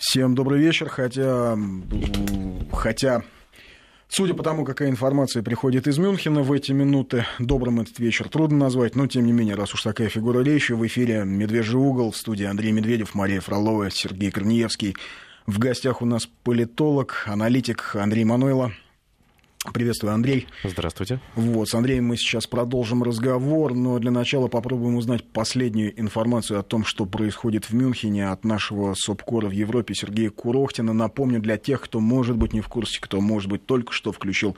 Всем добрый вечер, хотя, хотя, судя по тому, какая информация приходит из Мюнхена в эти минуты, добрым этот вечер трудно назвать, но тем не менее, раз уж такая фигура речи, в эфире «Медвежий угол», в студии Андрей Медведев, Мария Фролова, Сергей Корнеевский. В гостях у нас политолог, аналитик Андрей Мануйло. Приветствую, Андрей. Здравствуйте. Вот, с Андреем мы сейчас продолжим разговор, но для начала попробуем узнать последнюю информацию о том, что происходит в Мюнхене от нашего СОПКОРа в Европе Сергея Курохтина. Напомню для тех, кто может быть не в курсе, кто, может быть, только что включил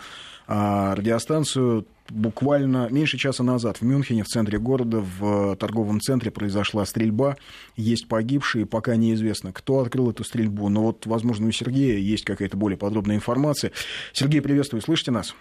радиостанцию, буквально меньше часа назад в Мюнхене, в центре города, в торговом центре произошла стрельба. Есть погибшие, пока неизвестно, кто открыл эту стрельбу. Но вот, возможно, у Сергея есть какая-то более подробная информация. Сергей, приветствую, слышите нас?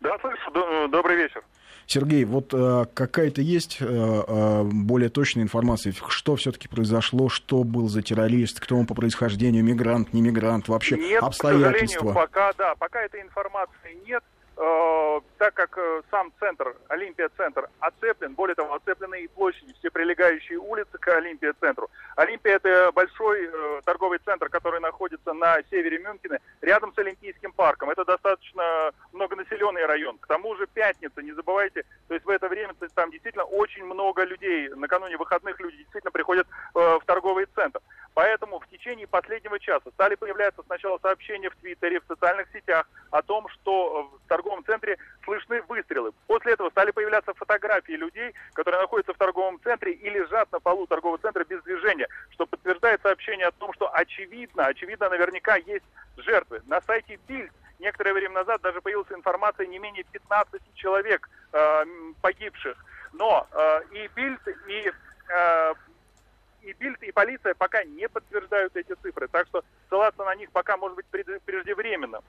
Да, слышу. Добрый вечер. Сергей, вот э, какая-то есть э, э, более точная информация, что все-таки произошло, что был за террорист, кто он по происхождению, мигрант, не мигрант, вообще нет, обстоятельства? К сожалению, пока, да, пока этой информации нет. Э, так как э, сам центр, Олимпия-центр, оцеплен, более того, оцеплены и площади, все прилегающие улицы к Олимпия-центру. Олимпия – это большой э, торговый центр, который находится на севере Мюнхена, рядом с Олимпийским парком. Это достаточно многонаселенный район. К тому же пятница, не забывайте, то есть в это время там действительно очень много людей, накануне выходных люди действительно приходят в торговый центр. Поэтому в течение последнего часа стали появляться сначала сообщения в Твиттере, в социальных сетях о том, что торговом центре слышны выстрелы. После этого стали появляться фотографии людей, которые находятся в торговом центре и лежат на полу торгового центра без движения, что подтверждает сообщение о том, что очевидно, очевидно наверняка есть жертвы. На сайте Бильд некоторое время назад даже появилась информация не менее 15 человек э, погибших. Но э, и Бильд, и э, и Бильд, и полиция пока не подтверждают эти цифры. Так что ссылаться на них пока может быть преждевременно.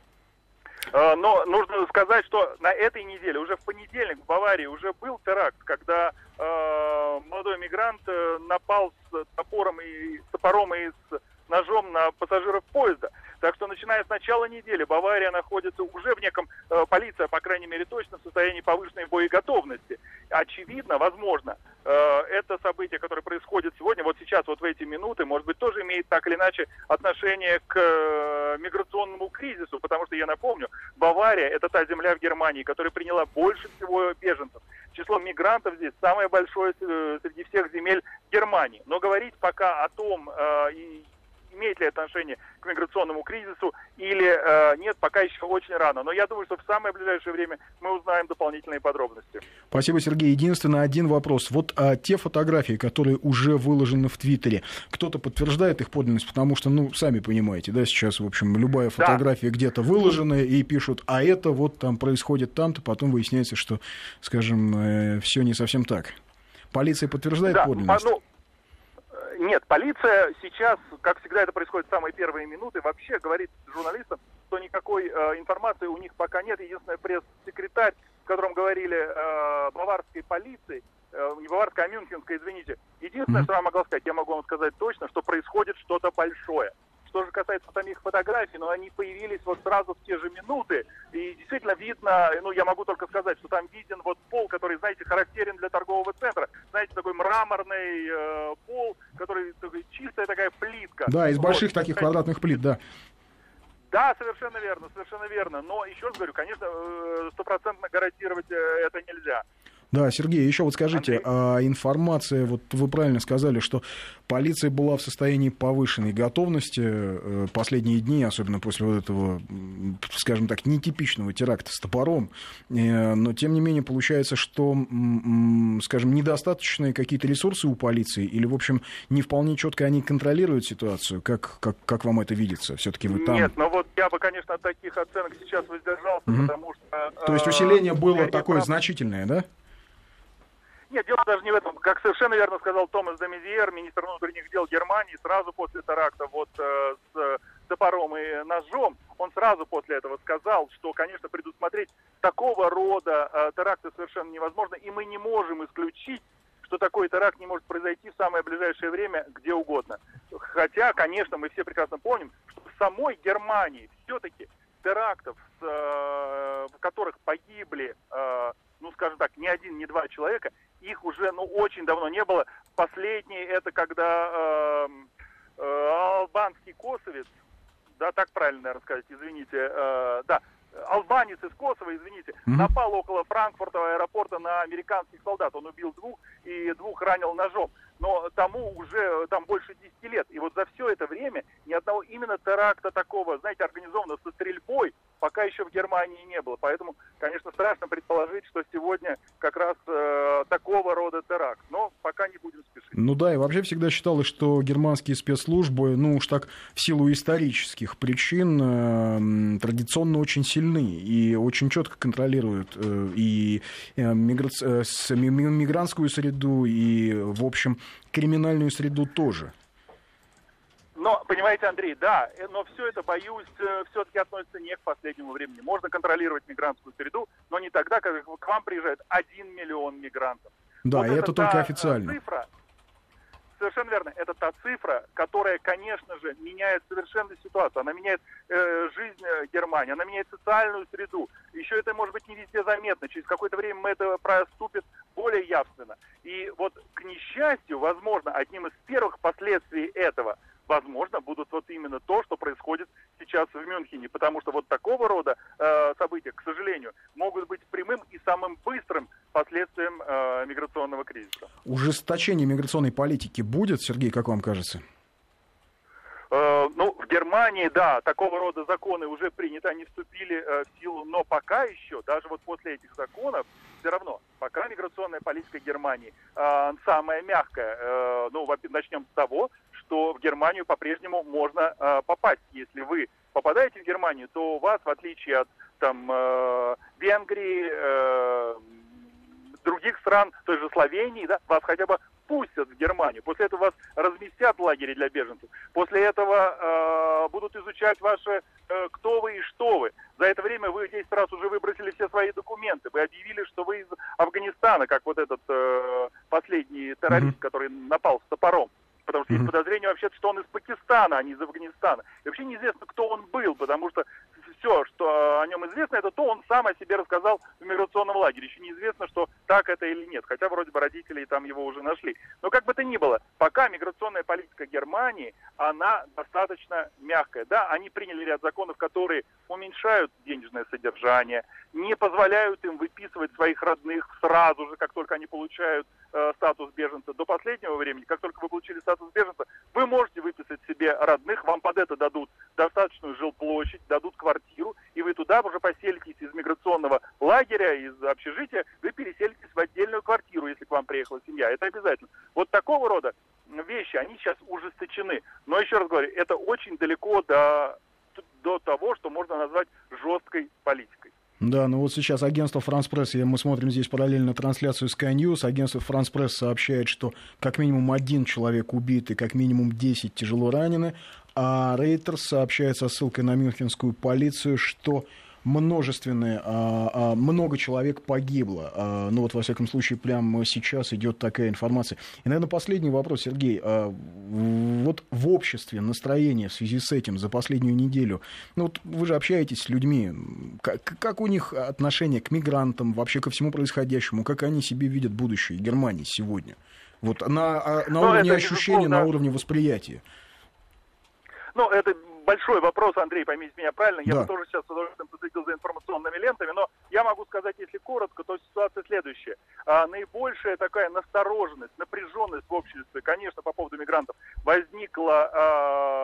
Э, но нужно сказать, что на этой неделе, уже в понедельник в Баварии уже был теракт, когда э, молодой мигрант э, напал с топором и с топором и с ножом на пассажиров поезда. Так что начиная с начала недели Бавария находится уже в неком, э, полиция, по крайней мере, точно в состоянии повышенной боеготовности. Очевидно, возможно, э, это событие, которое происходит сегодня, вот сейчас, вот в эти минуты, может быть, тоже имеет так или иначе отношение к э, миграционному кризису, потому что, я напомню, Бавария – это та земля в Германии, которая приняла больше всего беженцев. Число мигрантов здесь самое большое э, среди всех земель Германии. Но говорить пока о том, имеет ли отношение к миграционному кризису или э, нет, пока еще очень рано. Но я думаю, что в самое ближайшее время мы узнаем дополнительные подробности. Спасибо, Сергей. Единственный один вопрос. Вот а, те фотографии, которые уже выложены в Твиттере, кто-то подтверждает их подлинность, потому что, ну, сами понимаете, да, сейчас, в общем, любая фотография да. где-то выложена, и пишут, а это вот там происходит там-то, потом выясняется, что, скажем, э, все не совсем так. Полиция подтверждает да, подлинность? Ну, нет, полиция сейчас, как всегда это происходит в самые первые минуты, вообще говорит журналистам, что никакой э, информации у них пока нет. Единственный пресс-секретарь, с которым говорили э, баварской полиции, э, не баварской, а мюнхенской, извините. Единственное, mm-hmm. что я могла сказать, я могу вам сказать точно, что происходит что-то большое. Что же касается самих фотографий, но ну, они появились вот сразу в те же минуты. И действительно видно, ну, я могу только сказать, что там виден вот пол, который, знаете, характерен для торгового центра. Знаете, такой мраморный э, пол, который такой, чистая такая плитка. Да, из больших вот. таких квадратных плит, да. Да, совершенно верно, совершенно верно. Но еще раз говорю, конечно, э, стопроцентно гарантировать э, это нельзя. Да, Сергей, еще вот скажите, а информация, вот вы правильно сказали, что полиция была в состоянии повышенной готовности э, последние дни, особенно после вот этого, скажем так, нетипичного теракта с топором, э, но тем не менее получается, что, скажем, недостаточные какие-то ресурсы у полиции или, в общем, не вполне четко они контролируют ситуацию, как, как, как вам это видится? Все-таки вы там... Нет, но вот я бы, конечно, от таких оценок сейчас воздержался, угу. потому что... То есть усиление э, было такое значительное, да? Нет, дело даже не в этом. Как совершенно верно сказал Томас Демизьер, министр внутренних дел Германии, сразу после теракта вот э, с топором и ножом, он сразу после этого сказал, что, конечно, предусмотреть такого рода э, теракты совершенно невозможно, и мы не можем исключить, что такой теракт не может произойти в самое ближайшее время где угодно. Хотя, конечно, мы все прекрасно помним, что в самой Германии все-таки терактов, с, э, в которых погибли, э, ну, скажем так, не один, не два человека, их уже ну, очень давно не было. Последний это когда э, э, албанский косовец, да, так правильно, наверное, сказать, извините, э, да, албанец из Косово, извините, mm-hmm. напал около Франкфурта аэропорта на американских солдат. Он убил двух и двух ранил ножом. Но тому уже там больше 10 лет. И вот за все это время ни одного именно теракта такого, знаете, организованного со стрельбой пока еще в Германии не было. Поэтому, конечно, страшно предположить, что сегодня как раз э, такого рода теракт. Но пока не будем спешить. Ну да, и вообще всегда считалось, что германские спецслужбы, ну уж так в силу исторических причин, э, традиционно очень сильны и очень четко контролируют э, и э, э, мигрантскую среду, и, в общем, криминальную среду тоже. Но, понимаете, Андрей, да, но все это, боюсь, все-таки относится не к последнему времени. Можно контролировать мигрантскую среду, но не тогда, когда к вам приезжает один миллион мигрантов. Да, вот и это, это только официально. Цифра, совершенно верно, это та цифра, которая, конечно же, меняет совершенно ситуацию. Она меняет э, жизнь э, Германии, она меняет социальную среду. Еще это может быть не везде заметно. Через какое-то время мы это проступит более явственно. И вот, к несчастью, возможно, одним из первых последствий этого – возможно, будут вот именно то, что происходит сейчас в Мюнхене, потому что вот такого рода э, события, к сожалению, могут быть прямым и самым быстрым последствием э, миграционного кризиса. Ужесточение миграционной политики будет, Сергей, как вам кажется? Э, ну, в Германии, да, такого рода законы уже приняты, они вступили э, в силу, но пока еще, даже вот после этих законов, все равно, пока миграционная политика Германии э, самая мягкая. Э, ну, начнем с того, что в Германию по-прежнему можно э, попасть. Если вы попадаете в Германию, то у вас, в отличие от там, э, Венгрии, э, других стран, той же Словении, да, вас хотя бы пустят в Германию. После этого вас разместят в лагере для беженцев. После этого э, будут изучать ваши, э, кто вы и что вы. За это время вы 10 раз уже выбросили все свои документы. Вы объявили, что вы из Афганистана, как вот этот э, последний террорист, mm-hmm. который напал с топором. Потому что есть подозрение вообще, что он из Пакистана, а не из Афганистана. И вообще неизвестно, кто он был, потому что все, что о нем известно, это то, он сам о себе рассказал в миграционном лагере. Еще неизвестно, что так это или нет, хотя вроде бы родители там его уже нашли. Но как бы то ни было, пока миграционная политика Германии, она достаточно мягкая. Да, они приняли ряд законов, которые уменьшают денежное содержание, не позволяют им выписывать своих родных сразу же, как только они получают э, статус беженца. До последнего времени, как только вы получили статус беженца, вы можете выписать себе родных, вам под это дадут достаточную жилплощадь, дадут квартиру, и вы туда уже поселитесь из миграционного лагеря, из общежития, вы переселитесь в отдельную квартиру, если к вам приехала семья. Это обязательно. Вот такого рода вещи, они сейчас ужесточены. Но еще раз говорю, это очень далеко до, до того, что можно назвать жесткой политикой. Да, ну вот сейчас агентство France Press, мы смотрим здесь параллельно трансляцию Sky News, агентство France Press сообщает, что как минимум один человек убит и как минимум 10 тяжело ранены, а Reuters сообщает со ссылкой на мюнхенскую полицию, что множественные, а, а, много человек погибло. А, ну вот, во всяком случае, прямо сейчас идет такая информация. И, наверное, последний вопрос, Сергей. Вот в обществе настроение в связи с этим за последнюю неделю, ну вот вы же общаетесь с людьми, как, как у них отношение к мигрантам, вообще ко всему происходящему, как они себе видят будущее Германии сегодня? Вот на, на ну, уровне ощущения, на уровне восприятия. Ну, это большой вопрос, Андрей, поймите меня правильно. Я да. бы тоже сейчас с удовольствием посвятил за информационными лентами, но я могу сказать, если коротко, то ситуация следующая. А, наибольшая такая настороженность, напряженность в обществе, конечно, по поводу мигрантов, возникла а,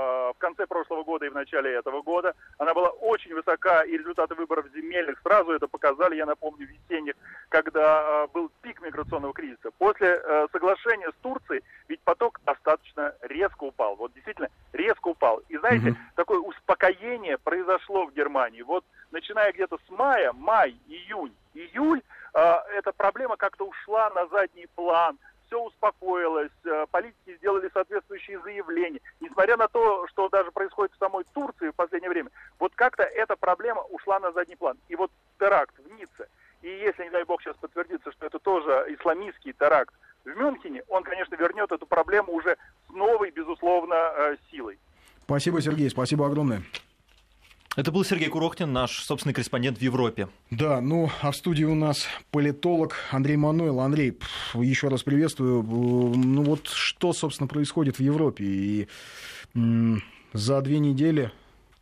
конце прошлого года и в начале этого года. Она была очень высока, и результаты выборов земельных сразу это показали, я напомню, весенних, когда а, был пик миграционного кризиса. После а, соглашения с Турцией, ведь поток достаточно резко упал. Вот действительно резко упал. И знаете, mm-hmm такое успокоение произошло в Германии. Вот начиная где-то с мая, май, июнь, июль, э, эта проблема как-то ушла на задний план, все успокоилось, э, политики сделали соответствующие заявления. Несмотря на то, что даже происходит в самой Турции в последнее время, вот как-то эта проблема ушла на задний план. И вот теракт в Ницце, и если, не дай бог, сейчас подтвердится, что это тоже исламистский теракт в Мюнхене, он, конечно, вернет эту проблему уже с новой, безусловно, э, силой. Спасибо, Сергей, спасибо огромное. Это был Сергей Курохтин, наш собственный корреспондент в Европе. Да, ну, а в студии у нас политолог Андрей Мануил. Андрей, еще раз приветствую. Ну вот что, собственно, происходит в Европе? И За две недели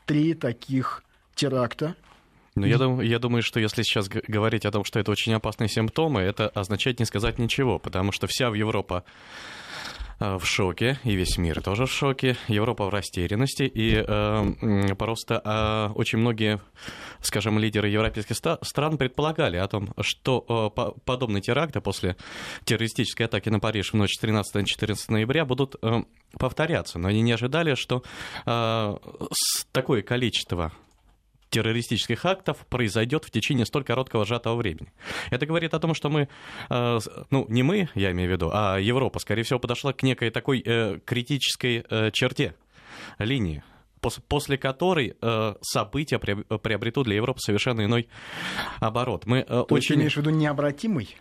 три таких теракта. Но я, думаю, я думаю, что если сейчас говорить о том, что это очень опасные симптомы, это означает не сказать ничего, потому что вся в Европа Э, в шоке, и весь мир тоже в шоке, Европа в растерянности, и э, просто э, очень многие, скажем, лидеры европейских стран предполагали о том, что э, по подобные теракты после террористической атаки на Париж в ночь с 13 на 14 ноября будут э, повторяться, но они не ожидали, что э, такое количество террористических актов произойдет в течение столь короткого сжатого времени. Это говорит о том, что мы, э, ну, не мы, я имею в виду, а Европа, скорее всего, подошла к некой такой э, критической э, черте, линии после которой э, события приобретут для Европы совершенно иной оборот. Мы, э, То очень... ты имеешь в виду необратимый?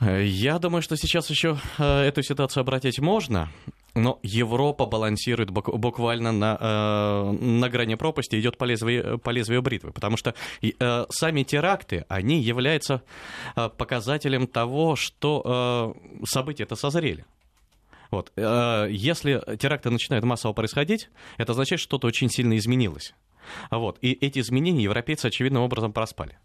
Я думаю, что сейчас еще э, эту ситуацию обратить можно, но Европа балансирует буквально на, э, на грани пропасти, идет по лезвию, по лезвию бритвы, потому что э, сами теракты, они являются показателем того, что события это созрели. Вот. Если теракты начинают массово происходить, это означает, что что-то очень сильно изменилось. Вот. И эти изменения европейцы очевидным образом проспали.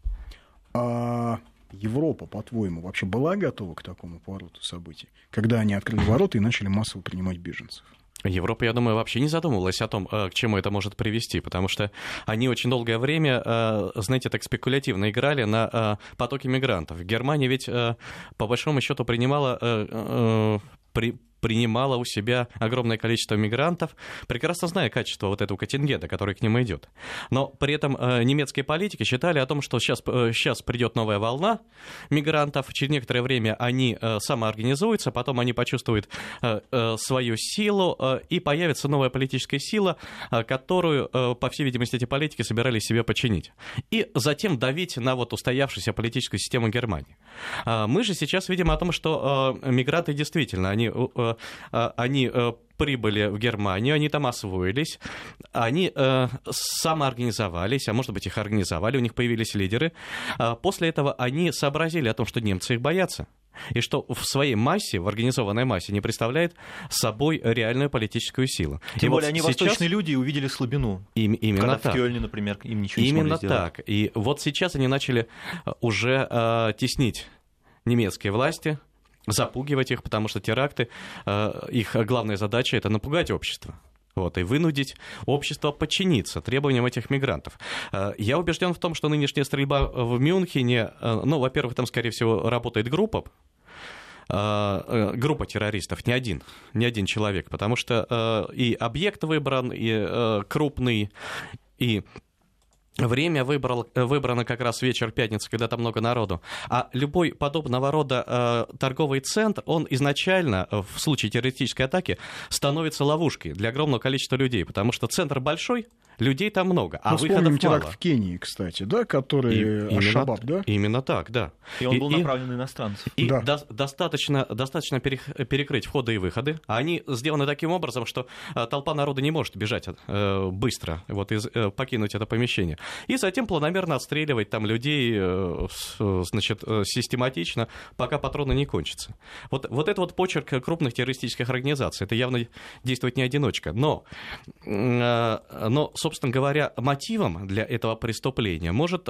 А Европа, по-твоему, вообще была готова к такому повороту событий, когда они открыли ворота и начали массово принимать беженцев? Европа, я думаю, вообще не задумывалась о том, э, к чему это может привести, потому что они очень долгое время, э, знаете, так спекулятивно играли на э, потоке мигрантов. Германия ведь, по большому счету, принимала при, принимала у себя огромное количество мигрантов, прекрасно зная качество вот этого контингента, который к ним идет. Но при этом э, немецкие политики считали о том, что сейчас, э, сейчас придет новая волна мигрантов, через некоторое время они э, самоорганизуются, потом они почувствуют свою силу, и появится новая политическая сила, которую, по всей видимости, эти политики собирались себе починить. И затем давить на вот устоявшуюся политическую систему Германии. Мы же сейчас видим о том, что мигранты действительно, они Э, они э, прибыли в Германию, они там освоились, они э, самоорганизовались, а может быть их организовали, у них появились лидеры. А после этого они сообразили о том, что немцы их боятся. И что в своей массе, в организованной массе, не представляет собой реальную политическую силу. Тем и более вот они сейчас... восточные люди и увидели слабину. И, именно Когда так. в Кёльне, например, им ничего именно не Именно так. И вот сейчас они начали уже э, теснить немецкие власти, запугивать их, потому что теракты, э, их главная задача это напугать общество. Вот, и вынудить общество подчиниться требованиям этих мигрантов. Э, я убежден в том, что нынешняя стрельба в Мюнхене, э, ну, во-первых, там, скорее всего, работает группа, группа террористов, не один, не один человек, потому что и объект выбран, и крупный, и Время выбрал, выбрано как раз вечер пятницы, когда там много народу. А любой подобного рода э, торговый центр, он изначально э, в случае террористической атаки становится ловушкой для огромного количества людей, потому что центр большой, людей там много, а Мы выходов теракт в Кении, кстати, да, который и, Ашабаб, да? Именно так, да. И он был и, направлен на иностранцев. И да. до, достаточно, достаточно перекрыть входы и выходы. А они сделаны таким образом, что э, толпа народа не может бежать э, быстро, вот, из, э, покинуть это помещение и затем планомерно отстреливать там людей, э, значит, э, систематично, пока патроны не кончатся. Вот, вот это вот почерк крупных террористических организаций. Это явно действует не одиночка. Но, э, но собственно говоря, мотивом для этого преступления может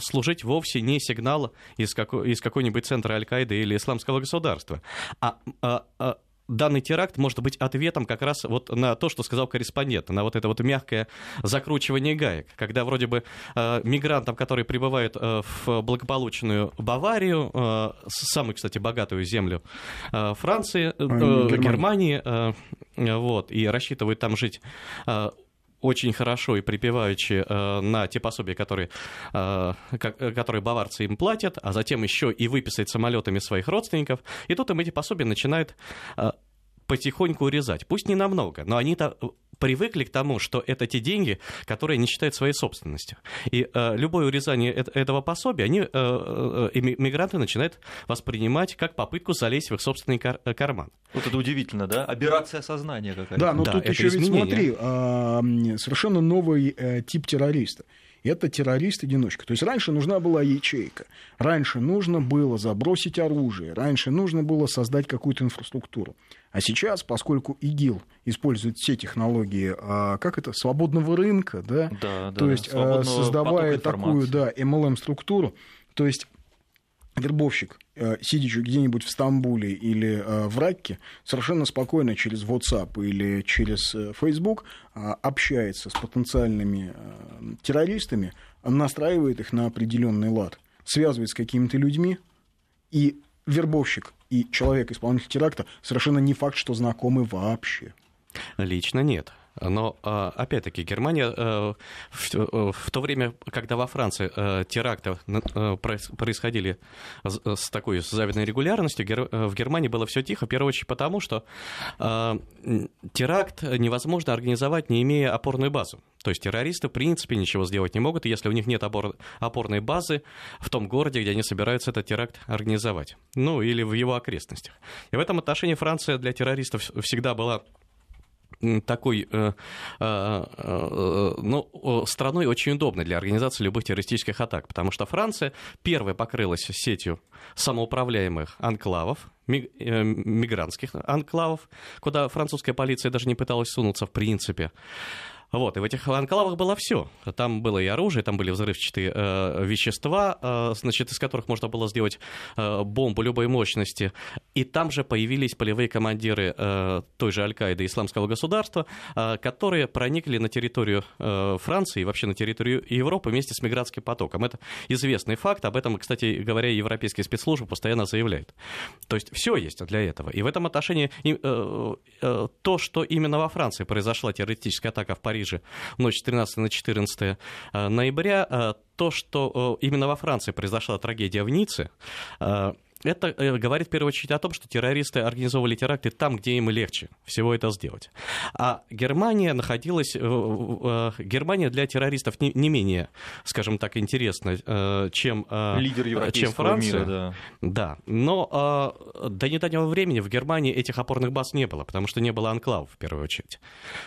служить вовсе не сигнал из, какой, из какой-нибудь центра Аль-Каиды или Исламского государства, а, а, а данный теракт может быть ответом как раз вот на то, что сказал корреспондент, на вот это вот мягкое закручивание гаек, когда вроде бы э, мигрантам, которые прибывают э, в благополучную Баварию, э, самую, кстати, богатую землю э, Франции, э, Германии, э, вот, и рассчитывают там жить э, очень хорошо и припеваючи э, на те пособия, которые, э, которые баварцы им платят, а затем еще и выписать самолетами своих родственников. И тут им эти пособия начинают э, потихоньку урезать. Пусть не намного, но они-то привыкли к тому, что это те деньги, которые они считают своей собственностью. И э, любое урезание э- этого пособия, они, э, э, мигранты начинают воспринимать как попытку залезть в их собственный кар- э, карман. Вот это удивительно, да? Операция сознания какая-то. Да, но да, тут еще ведь смотри, э, совершенно новый э, тип террориста. это террорист-одиночка. То есть раньше нужна была ячейка, раньше нужно было забросить оружие, раньше нужно было создать какую-то инфраструктуру. А сейчас, поскольку ИГИЛ использует все технологии, а, как это, свободного рынка, да, да, то да, есть а, создавая такую, да, MLM-структуру, то есть вербовщик, э, сидячи где-нибудь в Стамбуле или э, в Ракке, совершенно спокойно через WhatsApp или через э, Facebook общается с потенциальными террористами, настраивает их на определенный лад, связывает с какими-то людьми, и вербовщик и человек, исполнитель теракта, совершенно не факт, что знакомы вообще. Лично нет. Но, а, опять-таки, Германия э, э, в то время, когда во Франции э, теракты происходили с такой завидной регулярностью, в Германии было все тихо, в первую очередь потому, что теракт невозможно организовать, не имея опорной базы. То есть террористы, в принципе, ничего сделать не могут, если у них нет опор, опорной базы в том городе, где они собираются этот теракт организовать. Ну, или в его окрестностях. И в этом отношении Франция для террористов всегда была такой э, э, э, ну, страной очень удобной для организации любых террористических атак, потому что Франция первая покрылась сетью самоуправляемых анклавов, мигрантских анклавов, куда французская полиция даже не пыталась сунуться в принципе. Вот, и в этих анклавах было все. Там было и оружие, там были взрывчатые э, вещества, э, значит, из которых можно было сделать э, бомбу любой мощности. И там же появились полевые командиры э, той же Аль-Каиды Исламского государства, э, которые проникли на территорию э, Франции и вообще на территорию Европы вместе с мигрантским потоком. Это известный факт, об этом, кстати говоря, европейские спецслужбы постоянно заявляют. То есть все есть для этого. И в этом отношении э, э, то, что именно во Франции произошла террористическая атака в Париже, Париже ночь с 13 на 14 э, ноября, э, то, что э, именно во Франции произошла трагедия в Ницце, это э, говорит в первую очередь о том, что террористы организовывали теракты там, где им легче всего это сделать. А Германия находилась... Э, э, Германия для террористов не, не менее, скажем так, интересна, чем, Лидер чем Франция. Мира, да. да. Но до недавнего времени в Германии этих опорных баз не было, потому что не было анклавов, в первую очередь.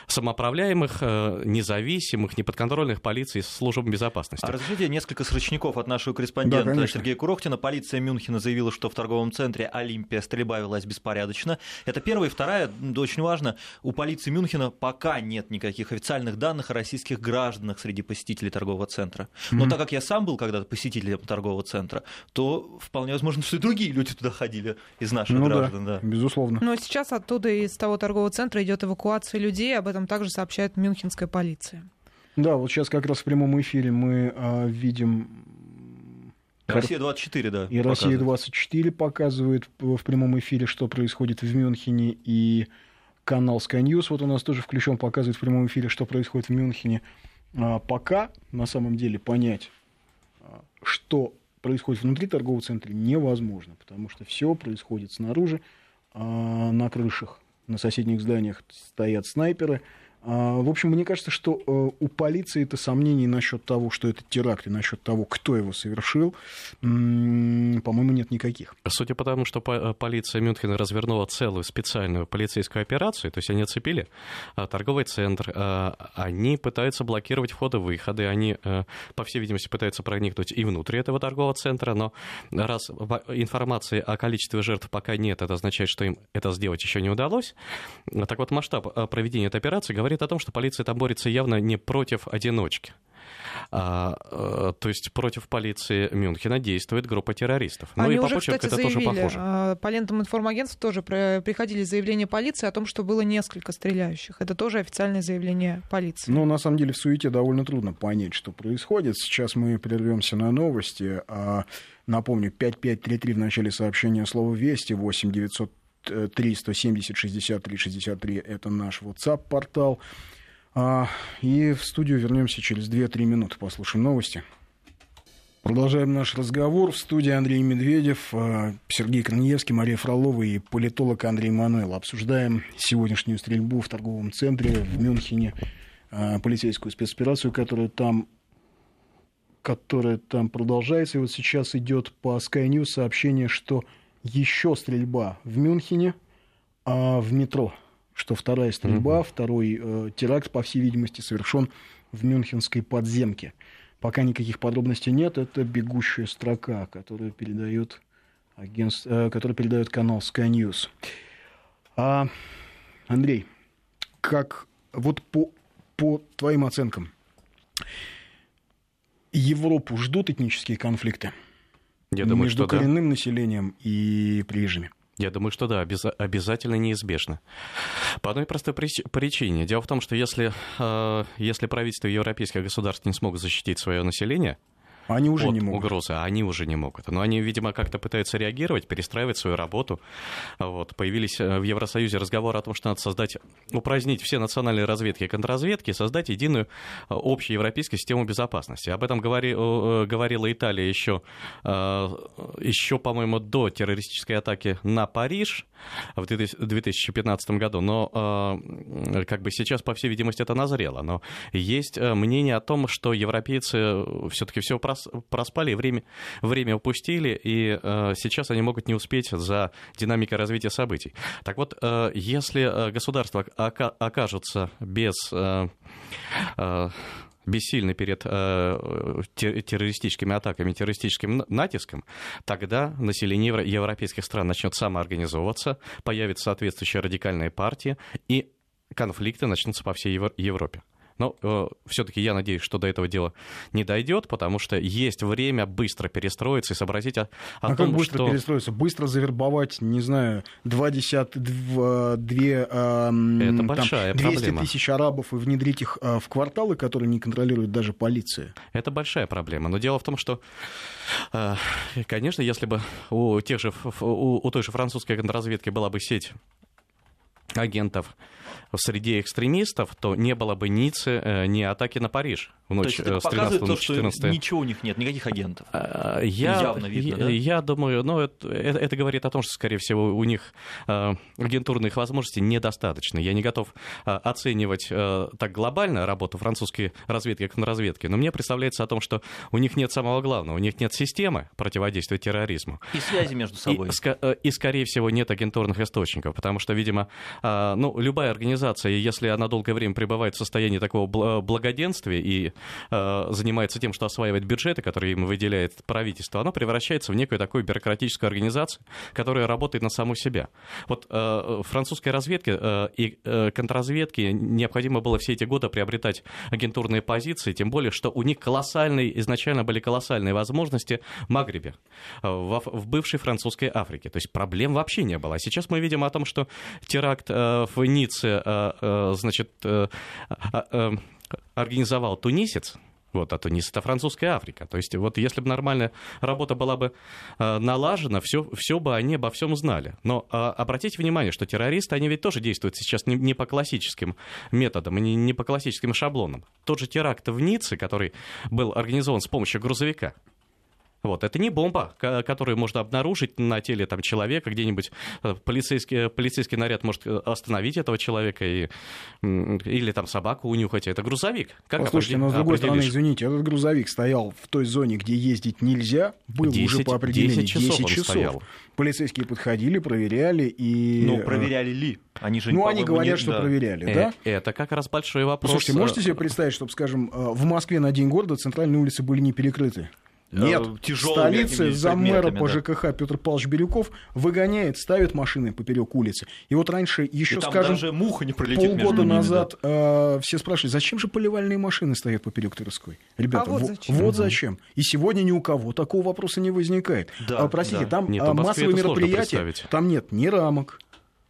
Самоуправляемых, независимых, неподконтрольных полиции служб безопасности. А разрешите несколько срочников от нашего корреспондента да, Сергея Курохтина. Полиция Мюнхена заявила, что что в торговом центре Олимпия стрельба велась беспорядочно. Это первое. И вторая, очень важно, у полиции Мюнхена пока нет никаких официальных данных о российских гражданах среди посетителей торгового центра. Но mm-hmm. так как я сам был когда-то посетителем торгового центра, то вполне возможно, что и другие люди туда ходили из наших ну, граждан. Да, да. Безусловно. Но сейчас оттуда из того торгового центра идет эвакуация людей, об этом также сообщает мюнхенская полиция. Да, вот сейчас как раз в прямом эфире мы а, видим Россия 24, да. И Россия 24 показывает в прямом эфире, что происходит в Мюнхене, и канал Sky News, вот у нас тоже включен, показывает в прямом эфире, что происходит в Мюнхене. А пока, на самом деле, понять, а, что происходит внутри торгового центра, невозможно, потому что все происходит снаружи, а на крышах, на соседних зданиях стоят снайперы, в общем, мне кажется, что э, у полиции это сомнений насчет того, что это теракт, и насчет того, кто его совершил, по-моему, нет никаких. Судя по тому, что э, полиция Мюнхена развернула целую специальную полицейскую операцию, то есть они оцепили э, торговый центр, они пытаются блокировать входы-выходы, они, по всей видимости, пытаются проникнуть и внутрь этого торгового центра, но раз информации о количестве жертв пока нет, это означает, что им это сделать еще не удалось. Так вот, масштаб проведения этой операции говорит говорит о том, что полиция там борется явно не против одиночки. А, а, то есть против полиции Мюнхена действует группа террористов. Ну Они и по уже, кстати, это заявили, тоже похоже. А, по лентам информагентств тоже приходили заявления полиции о том, что было несколько стреляющих. Это тоже официальное заявление полиции. Ну, на самом деле, в суете довольно трудно понять, что происходит. Сейчас мы прервемся на новости. Напомню, 5533 в начале сообщения слова «Вести», 8 900 3 170 63 63 это наш WhatsApp-портал. А, и в студию вернемся через 2-3 минуты, послушаем новости. Продолжаем наш разговор. В студии Андрей Медведев, а, Сергей Корнеевский, Мария Фролова и политолог Андрей Мануэл. Обсуждаем сегодняшнюю стрельбу в торговом центре в Мюнхене, а, полицейскую спецоперацию, которая там которая там продолжается. И вот сейчас идет по Sky News сообщение, что еще стрельба в Мюнхене, а в метро, что вторая стрельба, угу. второй э, теракт, по всей видимости, совершен в мюнхенской подземке. Пока никаких подробностей нет, это бегущая строка, которую передает, агентство, которую передает канал Sky News. А, Андрей, как вот по, по твоим оценкам, Европу ждут этнические конфликты Я думаю, между что коренным да. населением и приезжими? Я думаю, что да, обяз... обязательно неизбежно. По одной простой причине. Дело в том, что если, э, если правительство европейских государств не смогут защитить свое население, они уже не могут. угрозы, а они уже не могут. Но они, видимо, как-то пытаются реагировать, перестраивать свою работу. Вот. Появились э, в Евросоюзе разговоры о том, что надо создать, упразднить все национальные разведки и контрразведки, создать единую э, общую европейскую систему безопасности. Об этом говори, э, говорила Италия еще, еще, по-моему, до террористической атаки на Париж в 2015 году. Но как бы сейчас, по всей видимости, это назрело. Но есть мнение о том, что европейцы все-таки все прос, проспали, время, время упустили, и э, сейчас они могут не успеть за динамикой развития событий. Так вот, э, если э, государства окажутся без... Э, э, бессильны перед э, террористическими атаками, террористическим натиском, тогда население европейских стран начнет самоорганизовываться, появятся соответствующие радикальные партии, и конфликты начнутся по всей Европе. Но э, все-таки я надеюсь, что до этого дела не дойдет, потому что есть время быстро перестроиться и сообразить о, о а том, как быстро что... перестроиться? Быстро завербовать, не знаю, два десят, два, две, э, Это большая там, 200 проблема. тысяч арабов и внедрить их э, в кварталы, которые не контролирует даже полиция? Это большая проблема. Но дело в том, что, э, конечно, если бы у, тех же, у, у той же французской контрразведки была бы сеть агентов в среде экстремистов, то не было бы Ниццы, э, ни атаки на Париж в ночь то есть, с 13 на 14. Что ничего у них нет, никаких агентов. А, я, Явно видно, я, да? я думаю, ну, это, это, это говорит о том, что, скорее всего, у них э, агентурных возможностей недостаточно. Я не готов э, оценивать э, так глобально работу французской разведки, как на разведке, но мне представляется о том, что у них нет самого главного, у них нет системы противодействия терроризму. И связи между собой. И, и скорее всего, нет агентурных источников, потому что, видимо, э, ну, любая организация, если она долгое время пребывает в состоянии такого благоденствия и э, занимается тем, что осваивает бюджеты, которые им выделяет правительство, оно превращается в некую такую бюрократическую организацию, которая работает на саму себя. Вот э, французской разведке э, и э, контрразведке необходимо было все эти годы приобретать агентурные позиции, тем более, что у них колоссальные, изначально были колоссальные возможности в Магрибе, э, в, в бывшей французской Африке. То есть проблем вообще не было. А сейчас мы видим о том, что теракт э, в Ницце, э, э, значит, э, э, э организовал тунисец, вот, а Тунис это французская Африка. То есть вот если бы нормальная работа была бы налажена, все, все бы они обо всем знали. Но э, обратите внимание, что террористы, они ведь тоже действуют сейчас не, не по классическим методам, не, не по классическим шаблонам. Тот же теракт в Ницце, который был организован с помощью грузовика, вот, это не бомба, которую можно обнаружить на теле там, человека, где-нибудь э, полицейский, полицейский наряд может э, остановить этого человека и, или там собаку унюхать. Это грузовик. Как Послушайте, но с другой стороны, извините, этот грузовик стоял в той зоне, где ездить нельзя, был 10, уже по определению 10 часов. 10 часов. Стоял. Полицейские подходили, проверяли и... Ну, проверяли ли? Они же, ну, они говорят, не... что да. проверяли, э, да? Это как раз большой вопрос. Слушайте, можете себе представить, чтобы, скажем, в Москве на день города центральные улицы были не перекрыты? Нет, э, в столице за мэра по ЖКХ Петр Павлович Бирюков выгоняет, ставит машины поперек улицы. И вот раньше, еще, и скажем, даже муха не полгода назад да. э, все спрашивали, зачем же поливальные машины стоят поперек Тверской? Ребята, а вот, зачем? вот зачем. И сегодня ни у кого такого вопроса не возникает. Да, а, простите, да. там нет, а, массовые мероприятия, там нет ни рамок,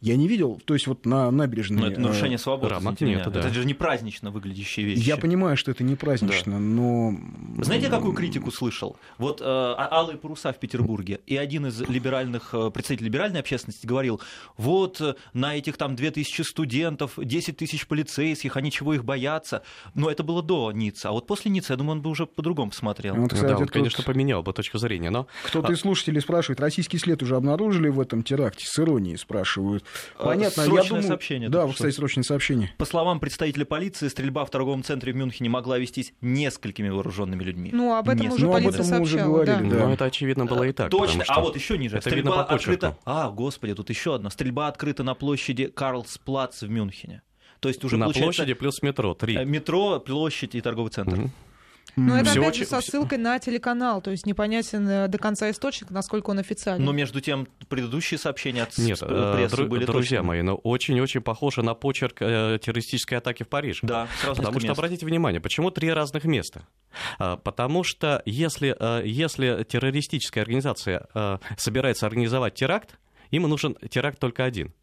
я не видел, то есть вот на набережной... Но это нарушение э, свободы. Рамок нет, да. Это же не празднично выглядящие вещи. Я понимаю, что это не празднично, да. но... Знаете, какую критику слышал? Вот э, а, алые паруса в Петербурге, и один из либеральных, э, представителей либеральной общественности говорил, вот э, на этих там 2000 студентов, 10 тысяч полицейских, они чего их боятся. Но это было до Ниццы, а вот после Ниццы, я думаю, он бы уже по-другому посмотрел. Вот, кстати, да, он, конечно, поменял бы точку зрения, но... Кто-то а... из слушателей спрашивает, российский след уже обнаружили в этом теракте? С иронией спрашивают. Э, Понятно, срочное я думаю... сообщение. Да, вы, кстати, срочное сообщение. По словам представителя полиции, стрельба в торговом центре в Мюнхене могла вестись несколькими вооруженными людьми. Ну, об этом уже ну, полиция сообщала, уже говорили, да. да. Ну, это, очевидно, было и так. Точно, а вот еще ниже. Это стрельба открыта... А, господи, тут еще одна. Стрельба открыта на площади Карлсплац в Мюнхене. То есть уже на площади плюс метро, три. Э, метро, площадь и торговый центр. Угу. Но это опять же со ссылкой на телеканал, то есть непонятен э, до конца источник, насколько он официальный. Но между тем предыдущие сообщения от Нет, э, прессы дру- были друзья точно. мои, но очень-очень похоже на почерк э, террористической атаки в Париж. Да, сразу Потому что, мест. обратите внимание, почему три разных места? А, потому что если, э, если террористическая организация э, собирается организовать теракт, им нужен теракт только один.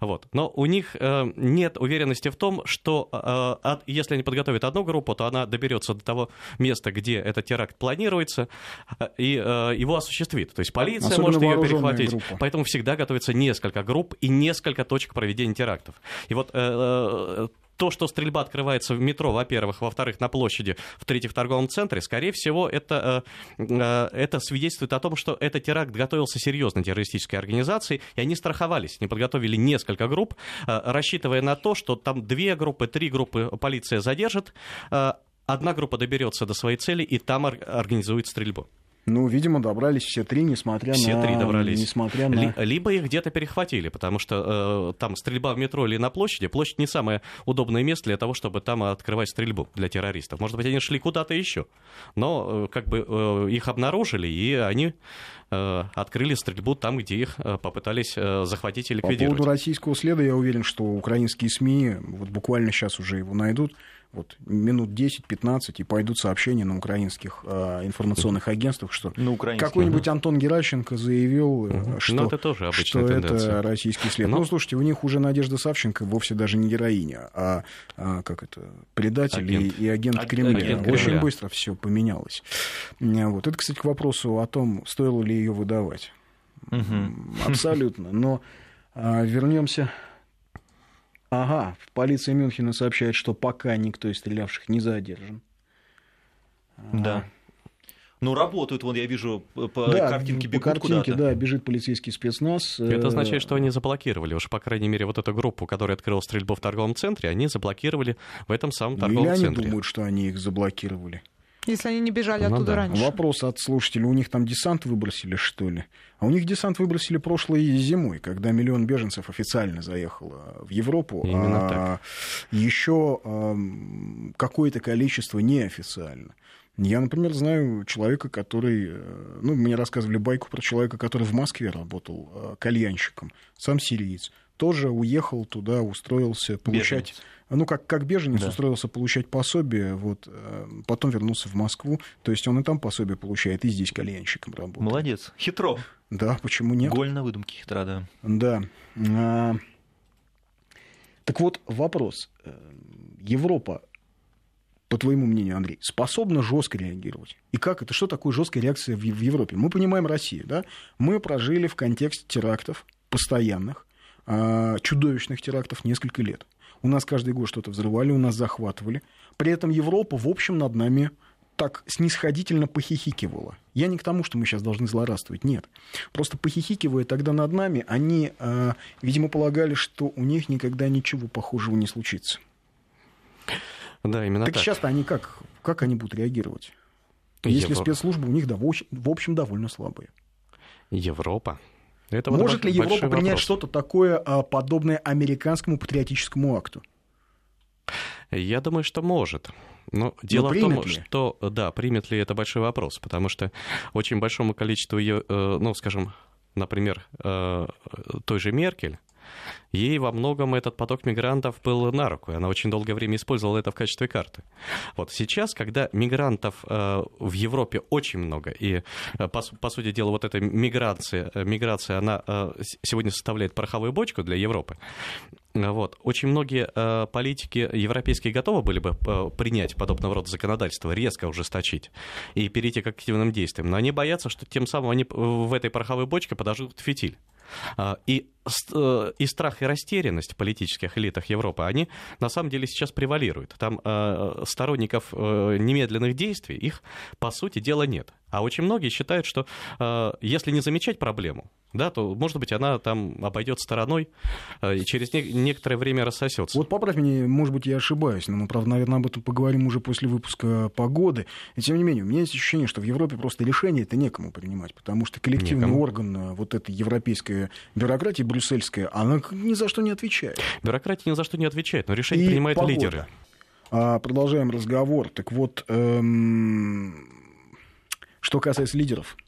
Вот. Но у них э, нет уверенности в том, что э, от, если они подготовят одну группу, то она доберется до того места, где этот теракт планируется, э, и э, его осуществит. То есть полиция Особенно может ее перехватить. Группа. Поэтому всегда готовится несколько групп и несколько точек проведения терактов. И вот э, э то, что стрельба открывается в метро, во-первых, во-вторых, на площади, в-третьих, в торговом центре, скорее всего, это, э, э, это свидетельствует о том, что этот теракт готовился серьезной террористической организацией, и они страховались, они подготовили несколько групп, э, рассчитывая на то, что там две группы, три группы полиция задержит, одна группа доберется до своей цели и там организует стрельбу. Ну, видимо, добрались все три, несмотря все на... Все три добрались. Несмотря на... Либо их где-то перехватили, потому что э, там стрельба в метро или на площади. Площадь не самое удобное место для того, чтобы там открывать стрельбу для террористов. Может быть, они шли куда-то еще. Но э, как бы э, их обнаружили, и они э, открыли стрельбу там, где их э, попытались э, захватить и ликвидировать. По поводу российского следа я уверен, что украинские СМИ вот буквально сейчас уже его найдут вот минут 10-15 и пойдут сообщения на украинских э, информационных агентствах, что какой-нибудь Антон Геращенко заявил, угу. что, Но это, тоже что это российский след. Но... Ну, слушайте, у них уже Надежда Савченко вовсе даже не героиня, а, а как это, предатель агент. И, и агент а, Кремля. Агент Очень Кремля. быстро все поменялось. Вот. Это, кстати, к вопросу о том, стоило ли ее выдавать. Угу. Абсолютно. Но а, вернемся Ага, полиция Мюнхена сообщает, что пока никто из стрелявших не задержан. Да. Ну, работают, вон я вижу по да, картинке бегут по картинке, да, бежит полицейский спецназ. Это означает, что они заблокировали, уж по крайней мере, вот эту группу, которая открыла стрельбу в торговом центре, они заблокировали в этом самом торговом Или центре. они думают, что они их заблокировали. Если они не бежали ну, оттуда да. раньше. Вопрос от слушателей. У них там десант выбросили, что ли? А у них десант выбросили прошлой зимой, когда миллион беженцев официально заехало в Европу. Именно а так. Еще а, какое-то количество неофициально. Я, например, знаю человека, который... Э, ну, мне рассказывали байку про человека, который в Москве работал э, кальянщиком. Сам сириец. Тоже уехал туда, устроился получать... Беженец ну, как, как беженец да. устроился получать пособие, вот, э, потом вернулся в Москву, то есть он и там пособие получает, и здесь кальянщиком работает. Молодец, хитро. Да, почему нет? Голь на выдумке хитра, да. Да. А... Так вот, вопрос. Э, Европа, по твоему мнению, Андрей, способна жестко реагировать? И как это? Что такое жесткая реакция в, Европе? Мы понимаем Россию, да? Мы прожили в контексте терактов постоянных, чудовищных терактов несколько лет. У нас каждый год что-то взрывали, у нас захватывали. При этом Европа, в общем, над нами так снисходительно похихикивала. Я не к тому, что мы сейчас должны злорадствовать, нет. Просто похихикивая тогда над нами, они, э, видимо, полагали, что у них никогда ничего похожего не случится. Да, именно так. Так сейчас-то они как, как они будут реагировать? Если Европа. спецслужбы у них, да, в общем, довольно слабые. Европа это Может ли Европа принять что-то такое а, подобное американскому патриотическому акту? Я думаю, что может. Но дело Но в том, ли? что да, примет ли это большой вопрос, потому что очень большому количеству ее, э, ну, скажем, например, э, той же Меркель, ей во многом этот поток мигрантов был на руку, и она очень долгое время использовала это в качестве карты. Вот сейчас, когда мигрантов э, в Европе очень много, и, э, по, по сути дела, вот эта миграция, э, миграция, она сегодня составляет пороховую бочку для Европы, вот. Очень многие э, политики европейские готовы были бы э, принять подобного рода законодательство, резко ужесточить и перейти к активным действиям. Но они боятся, что тем самым они в этой пороховой бочке подожгут фитиль. А, и, э, и страх и растерянность в политических элитах Европы, они на самом деле сейчас превалируют. Там э, сторонников э, немедленных действий, их, по сути дела, нет. А очень многие считают, что если не замечать проблему, да, то, может быть, она там обойдет стороной и через не- некоторое время рассосется. Вот поправь меня, может быть, я ошибаюсь, но мы, правда, наверное, об этом поговорим уже после выпуска погоды. И тем не менее, у меня есть ощущение, что в Европе просто решение это некому принимать, потому что коллективный некому. орган вот этой европейской бюрократии брюссельская, она ни за что не отвечает. Бюрократия ни за что не отвечает, но решение и принимают погода. лидеры. А, продолжаем разговор. Так вот, эм, что касается лидеров.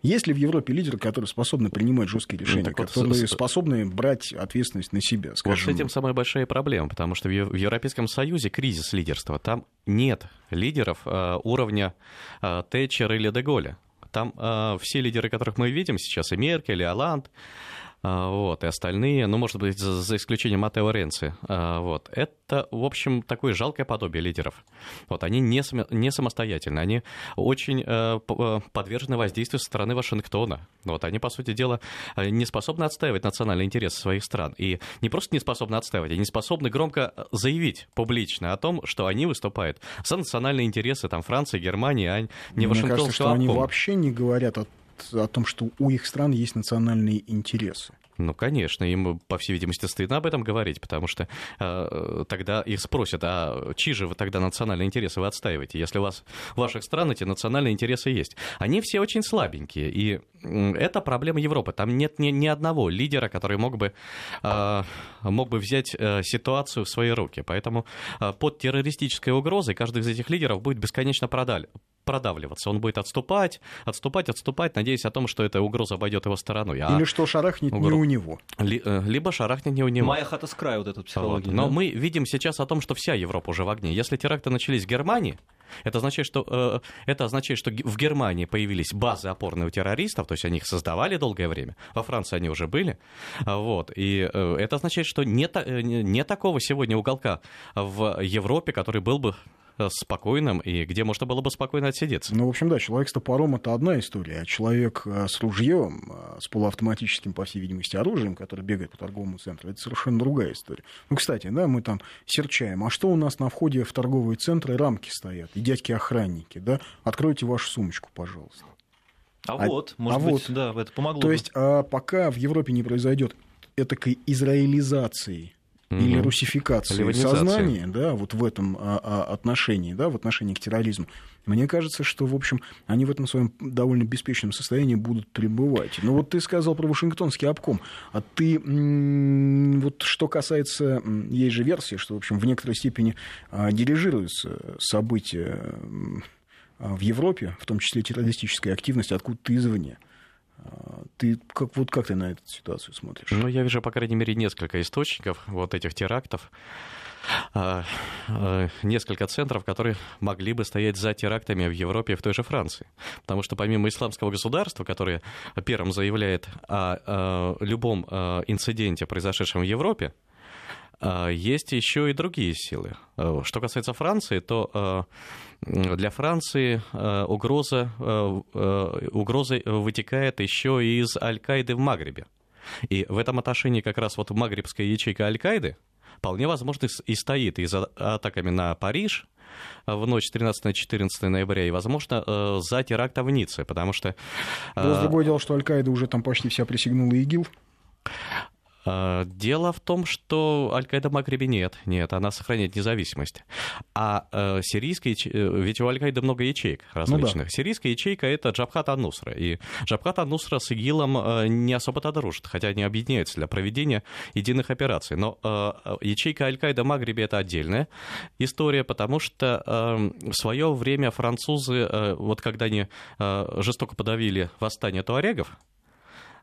Есть ли в Европе лидеры, которые способны принимать жесткие ну, решения, ну, которые вот, способны брать ответственность на себя? Скажем? Вот с этим самая большая проблема, потому что в Европейском Союзе кризис лидерства. Там нет лидеров э, уровня э, Тэтчера или Деголя. Там э, все лидеры, которых мы видим сейчас, и Меркель, и Оланд, вот, и остальные, ну, может быть, за, за исключением Матео Ренци, а, вот, это, в общем, такое жалкое подобие лидеров. Вот, они не, не самостоятельны, они очень э, э, подвержены воздействию со стороны Вашингтона. Вот, они, по сути дела, э, не способны отстаивать национальные интересы своих стран. И не просто не способны отстаивать, они способны громко заявить публично о том, что они выступают за национальные интересы там, Франции, Германии, а не Мне кажется, что они вообще не говорят о о том, что у их стран есть национальные интересы. Ну, конечно, им, по всей видимости, стыдно об этом говорить, потому что э, тогда их спросят, а чьи же вы тогда национальные интересы вы отстаиваете, если у вас в ваших странах эти национальные интересы есть? Они все очень слабенькие, и это проблема Европы. Там нет ни, ни одного лидера, который мог бы, э, мог бы взять э, ситуацию в свои руки. Поэтому э, под террористической угрозой каждый из этих лидеров будет бесконечно продаль, продавливаться. Он будет отступать, отступать, отступать, надеясь о том, что эта угроза обойдет его стороной. А Или что шарахнет угроз... не у него. Э, либо шарахнет не у него. Моя хата с краю вот эту психологию. Вот. Но да? мы видим сейчас о том, что вся Европа уже в огне. Если теракты начались в Германии, это означает, что, э, это означает, что в Германии появились базы опорные у террористов, то есть они их создавали долгое время. Во Франции они уже были. Вот. И э, это означает, что нет, нет такого сегодня уголка в Европе, который был бы Э, спокойным и где можно было бы спокойно отсидеться. Ну, в общем, да, человек с топором это одна история, а человек э, с ружьем, э, с полуавтоматическим, по всей видимости, оружием, который бегает по торговому центру, это совершенно другая история. Ну, кстати, да, мы там серчаем, а что у нас на входе в торговые центры рамки стоят, и дядьки-охранники, да? Откройте вашу сумочку, пожалуйста. А, а вот, может а быть, вот, да, это помогло. То бы. есть, а пока в Европе не произойдет этакой израилизации или русификации сознания, да, вот в этом а, а, отношении, да, в отношении к терроризму, мне кажется, что, в общем, они в этом своем довольно беспечном состоянии будут пребывать. Ну вот ты сказал про Вашингтонский обком, а ты, вот что касается, есть же версия, что, в общем, в некоторой степени а, дирижируются события в Европе, в том числе террористическая активность откуда-то извне. Ты как, вот как ты на эту ситуацию смотришь? Ну, я вижу, по крайней мере, несколько источников вот этих терактов. А, а, несколько центров, которые могли бы стоять за терактами в Европе и в той же Франции. Потому что помимо исламского государства, которое первым заявляет о, любом инциденте, произошедшем в Европе, а, есть еще и другие силы. А, что касается Франции, то а, для Франции угроза, угроза вытекает еще из Аль-Каиды в Магрибе. И в этом отношении как раз вот магрибская ячейка Аль-Каиды вполне возможно и стоит и за атаками на Париж, в ночь 13 на 14 ноября, и, возможно, за терактом в Ницце, потому что... Но другое дело, что Аль-Каида уже там почти вся присягнула ИГИЛ. А, дело в том, что Аль-Каида в Магрибе нет, нет, она сохраняет независимость. А э, сирийская, э, ведь у Аль-Каиды много ячеек различных. Ну, да. Сирийская ячейка — это Джабхат Ан-Нусра. И Джабхат Ан-Нусра с ИГИЛом э, не особо-то дружит, хотя они объединяются для проведения единых операций. Но э, ячейка Аль-Каида в Магрибе — это отдельная история, потому что э, в свое время французы, э, вот когда они э, жестоко подавили восстание туарегов,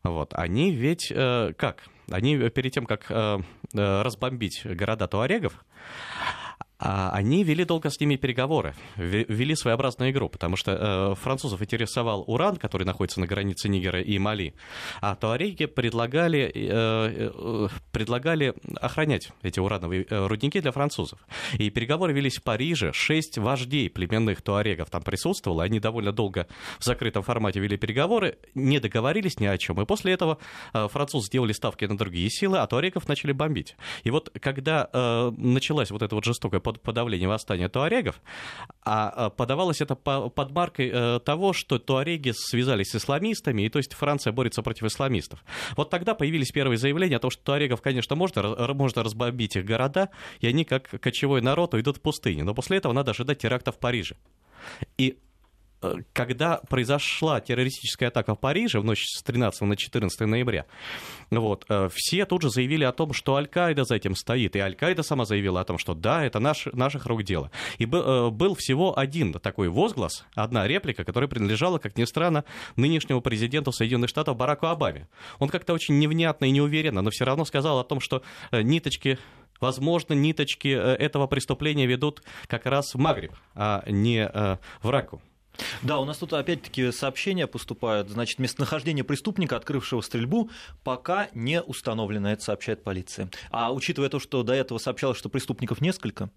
вот, они ведь э, как? Они перед тем, как э, э разбомбить города туарегов, а они вели долго с ними переговоры, вели своеобразную игру, потому что э, французов интересовал уран, который находится на границе Нигера и Мали, а туареги предлагали, э, э, предлагали охранять эти урановые э, рудники для французов. И переговоры велись в Париже, шесть вождей племенных туарегов там присутствовало, они довольно долго в закрытом формате вели переговоры, не договорились ни о чем, и после этого э, французы сделали ставки на другие силы, а туарегов начали бомбить. И вот когда э, началась вот эта вот жестокая под подавление восстания туарегов, а, а подавалось это под маркой э, того, что туареги связались с исламистами, и то есть Франция борется против исламистов. Вот тогда появились первые заявления о том, что туарегов, конечно, можно, можно разбомбить их города, и они, как кочевой народ, уйдут в пустыню. Но после этого надо ожидать теракта в Париже. И когда произошла террористическая атака в Париже в ночь с 13 на 14 ноября, вот, все тут же заявили о том, что Аль-Каида за этим стоит. И Аль-Каида сама заявила о том, что да, это наш, наших рук дело. И был всего один такой возглас, одна реплика, которая принадлежала, как ни странно, нынешнему президенту Соединенных Штатов Бараку Обаме. Он как-то очень невнятно и неуверенно, но все равно сказал о том, что ниточки возможно, ниточки э, этого преступления ведут как раз в Магриб, а не э, в Раку. Да, у нас тут опять-таки сообщения поступают. Значит, местонахождение преступника, открывшего стрельбу, пока не установлено, это сообщает полиция. А учитывая то, что до этого сообщалось, что преступников несколько,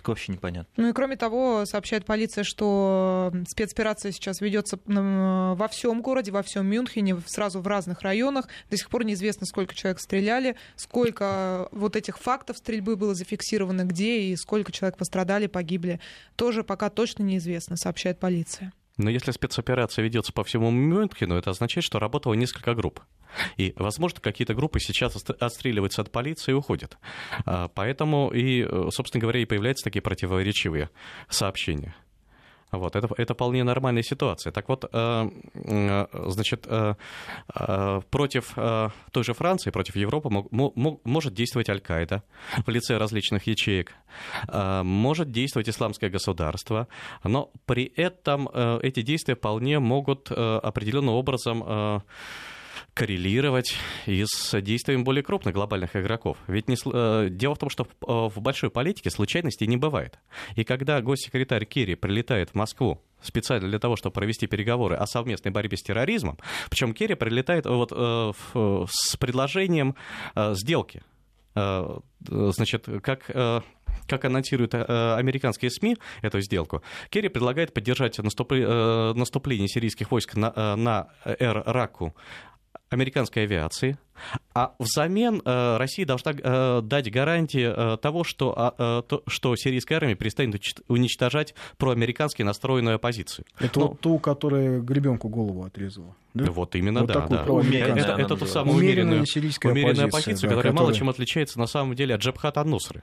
так вообще непонятно. Ну и кроме того, сообщает полиция, что спецоперация сейчас ведется во всем городе, во всем Мюнхене, сразу в разных районах. До сих пор неизвестно, сколько человек стреляли, сколько вот этих фактов стрельбы было зафиксировано, где и сколько человек пострадали, погибли. Тоже пока точно неизвестно, сообщает полиция. Но если спецоперация ведется по всему Мюнхену, это означает, что работало несколько групп. И, возможно, какие-то группы сейчас отстреливаются от полиции и уходят. А, поэтому и, э, собственно говоря, и появляются такие противоречивые сообщения. Вот, это, это вполне нормальная ситуация. Так вот, э, э, значит, э, против той же Франции, против Европы может действовать Аль-Каида в лице различных ячеек, может действовать исламское государство, но при этом эти действия вполне могут определенным образом коррелировать и с действиями более крупных глобальных игроков. Ведь не, э, дело в том, что в, э, в большой политике случайностей не бывает. И когда госсекретарь Керри прилетает в Москву специально для того, чтобы провести переговоры о совместной борьбе с терроризмом, причем Керри прилетает вот, э, с предложением э, сделки. Э, значит, как э, как анонсируют э, американские СМИ эту сделку, Керри предлагает поддержать наступление сирийских войск на, на Эр-Раку американской авиации, а взамен э, Россия должна э, дать гарантии э, того, что, а, то, что сирийская армия перестанет уничтожать проамерикански настроенную оппозицию. Это ну, вот ту, которая гребенку голову отрезала. Да? Вот именно, вот да. да. Это, это ту самую умеренную, умеренная оппозиция, да, которая мало чем отличается на самом деле от Джабхата Нусры.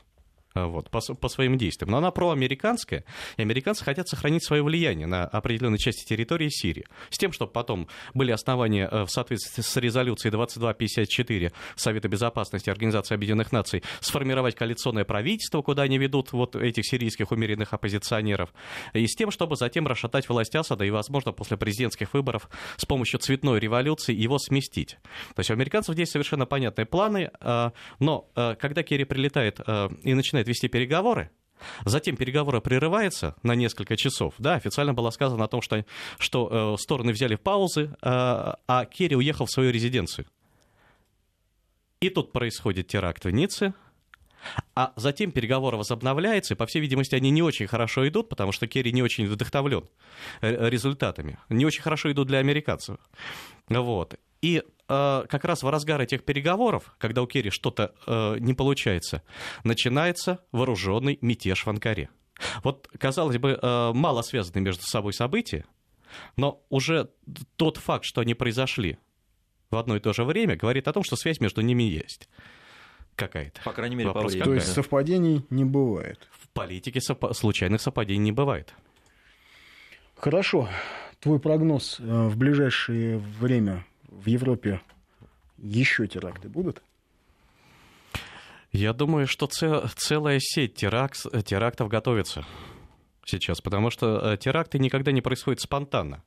Э, вот, по, по своим действиям. Но она проамериканская, и американцы хотят сохранить свое влияние на определенной части территории Сирии, с тем, чтобы потом были основания э, в соответствии с резолюцией 2254 Совета Безопасности Организации Объединенных Наций сформировать коалиционное правительство, куда они ведут вот этих сирийских умеренных оппозиционеров, и с тем, чтобы затем расшатать власть Асада и, возможно, после президентских выборов с помощью цветной революции его сместить. То есть у американцев здесь совершенно понятные планы, э, но когда Керри прилетает и начинает начинает вести переговоры, Затем переговоры прерываются на несколько часов. Да, официально было сказано о том, что, что э, стороны взяли паузы, э, а Керри уехал в свою резиденцию. И тут происходит теракт в Ницце, а затем переговоры возобновляются, и, по всей видимости, они не очень хорошо идут, потому что Керри не очень вдохновлен э, результатами. Не очень хорошо идут для американцев. Вот. И как раз в разгар этих переговоров, когда у Керри что-то э, не получается, начинается вооруженный мятеж в Анкаре. Вот, казалось бы, э, мало связанные между собой события, но уже тот факт, что они произошли в одно и то же время, говорит о том, что связь между ними есть какая-то. По крайней мере, Вопрос по То есть совпадений не бывает. В политике соп- случайных совпадений не бывает. Хорошо. Твой прогноз э, в ближайшее время в Европе еще теракты будут? Я думаю, что цел, целая сеть теракт, терактов готовится сейчас, потому что э, теракты никогда не происходят спонтанно.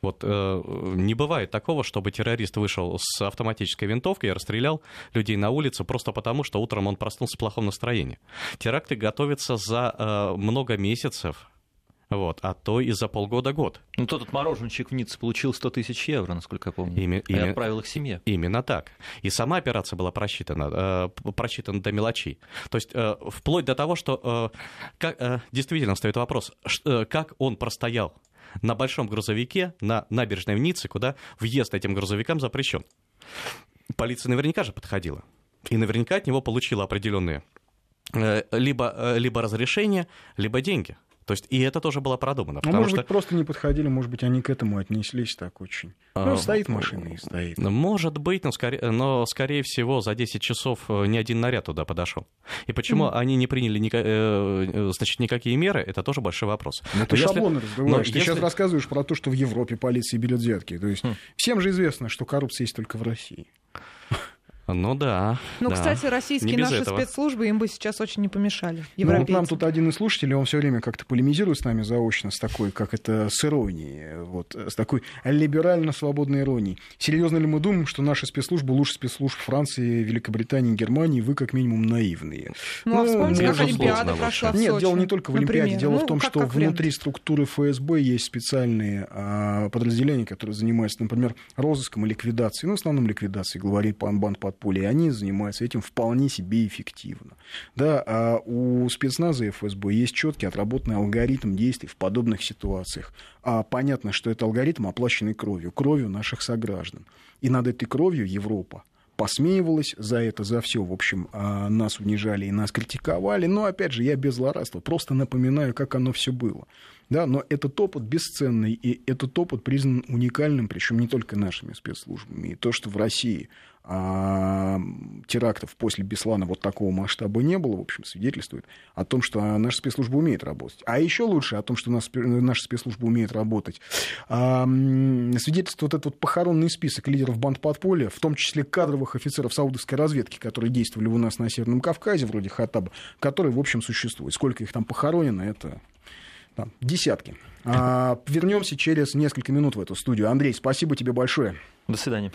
Вот э, не бывает такого, чтобы террорист вышел с автоматической винтовкой и расстрелял людей на улице просто потому, что утром он проснулся в плохом настроении. Теракты готовятся за э, много месяцев, вот, а то и за полгода-год. Ну, тот этот мороженщик в Ницце получил 100 тысяч евро, насколько я помню, Име, и име... отправил их семье. Именно так. И сама операция была просчитана, э, просчитана до мелочей. То есть э, вплоть до того, что э, как, э, действительно стоит вопрос, э, как он простоял на большом грузовике на набережной в Ницце, куда въезд этим грузовикам запрещен. Полиция наверняка же подходила. И наверняка от него получила определенные э, либо, э, либо разрешение, либо деньги. То есть, и это тоже было продумано. Ну, может что... быть, просто не подходили, может быть, они к этому отнеслись так очень. Ну, а, стоит машина и стоит. Может быть, но, скорее, но, скорее всего, за 10 часов э, ни один наряд туда подошел. И почему mm. они не приняли ни, э, значит, никакие меры, это тоже большой вопрос. Но, но ты если... шаблоны разбиваешь. Ты если... сейчас рассказываешь про то, что в Европе полиция берет взятки. То есть mm. всем же известно, что коррупция есть только в России. Ну да. Ну, да. кстати, российские наши этого. спецслужбы им бы сейчас очень не помешали. Ну, вот нам тут один из слушателей, он все время как-то полемизирует с нами заочно, с такой, как это, с иронией, вот, с такой либерально-свободной иронией. Серьезно ли мы думаем, что наши спецслужбы лучше спецслужб Франции, Великобритании, Германии, вы как минимум наивные? Ну, а ну а вспомните, как Олимпиада прошла в Нет, Сочи, дело не только в Олимпиаде, например. дело ну, в том, как, что как внутри вариант. структуры ФСБ есть специальные а, подразделения, которые занимаются, например, розыском и ликвидацией, ну, в основном ликвидацией главарей банд подполья, и они занимаются этим вполне себе эффективно. Да, а у спецназа и ФСБ есть четкий отработанный алгоритм действий в подобных ситуациях. А понятно, что это алгоритм, оплаченный кровью, кровью наших сограждан. И над этой кровью Европа посмеивалась за это, за все, в общем, а, нас унижали и нас критиковали. Но, опять же, я без злорадства, просто напоминаю, как оно все было. Да, но этот опыт бесценный, и этот опыт признан уникальным, причем не только нашими спецслужбами. И то, что в России а, терактов после Беслана вот такого масштаба не было, в общем, свидетельствует о том, что наша спецслужба умеет работать. А еще лучше о том, что нас, наша спецслужба умеет работать, а, свидетельствует вот этот вот похоронный список лидеров банд подполья, в том числе кадровых офицеров саудовской разведки, которые действовали у нас на Северном Кавказе, вроде Хаттаба, которые, в общем, существуют. Сколько их там похоронено, это там, десятки. А, вернемся через несколько минут в эту студию. Андрей, спасибо тебе большое. До свидания.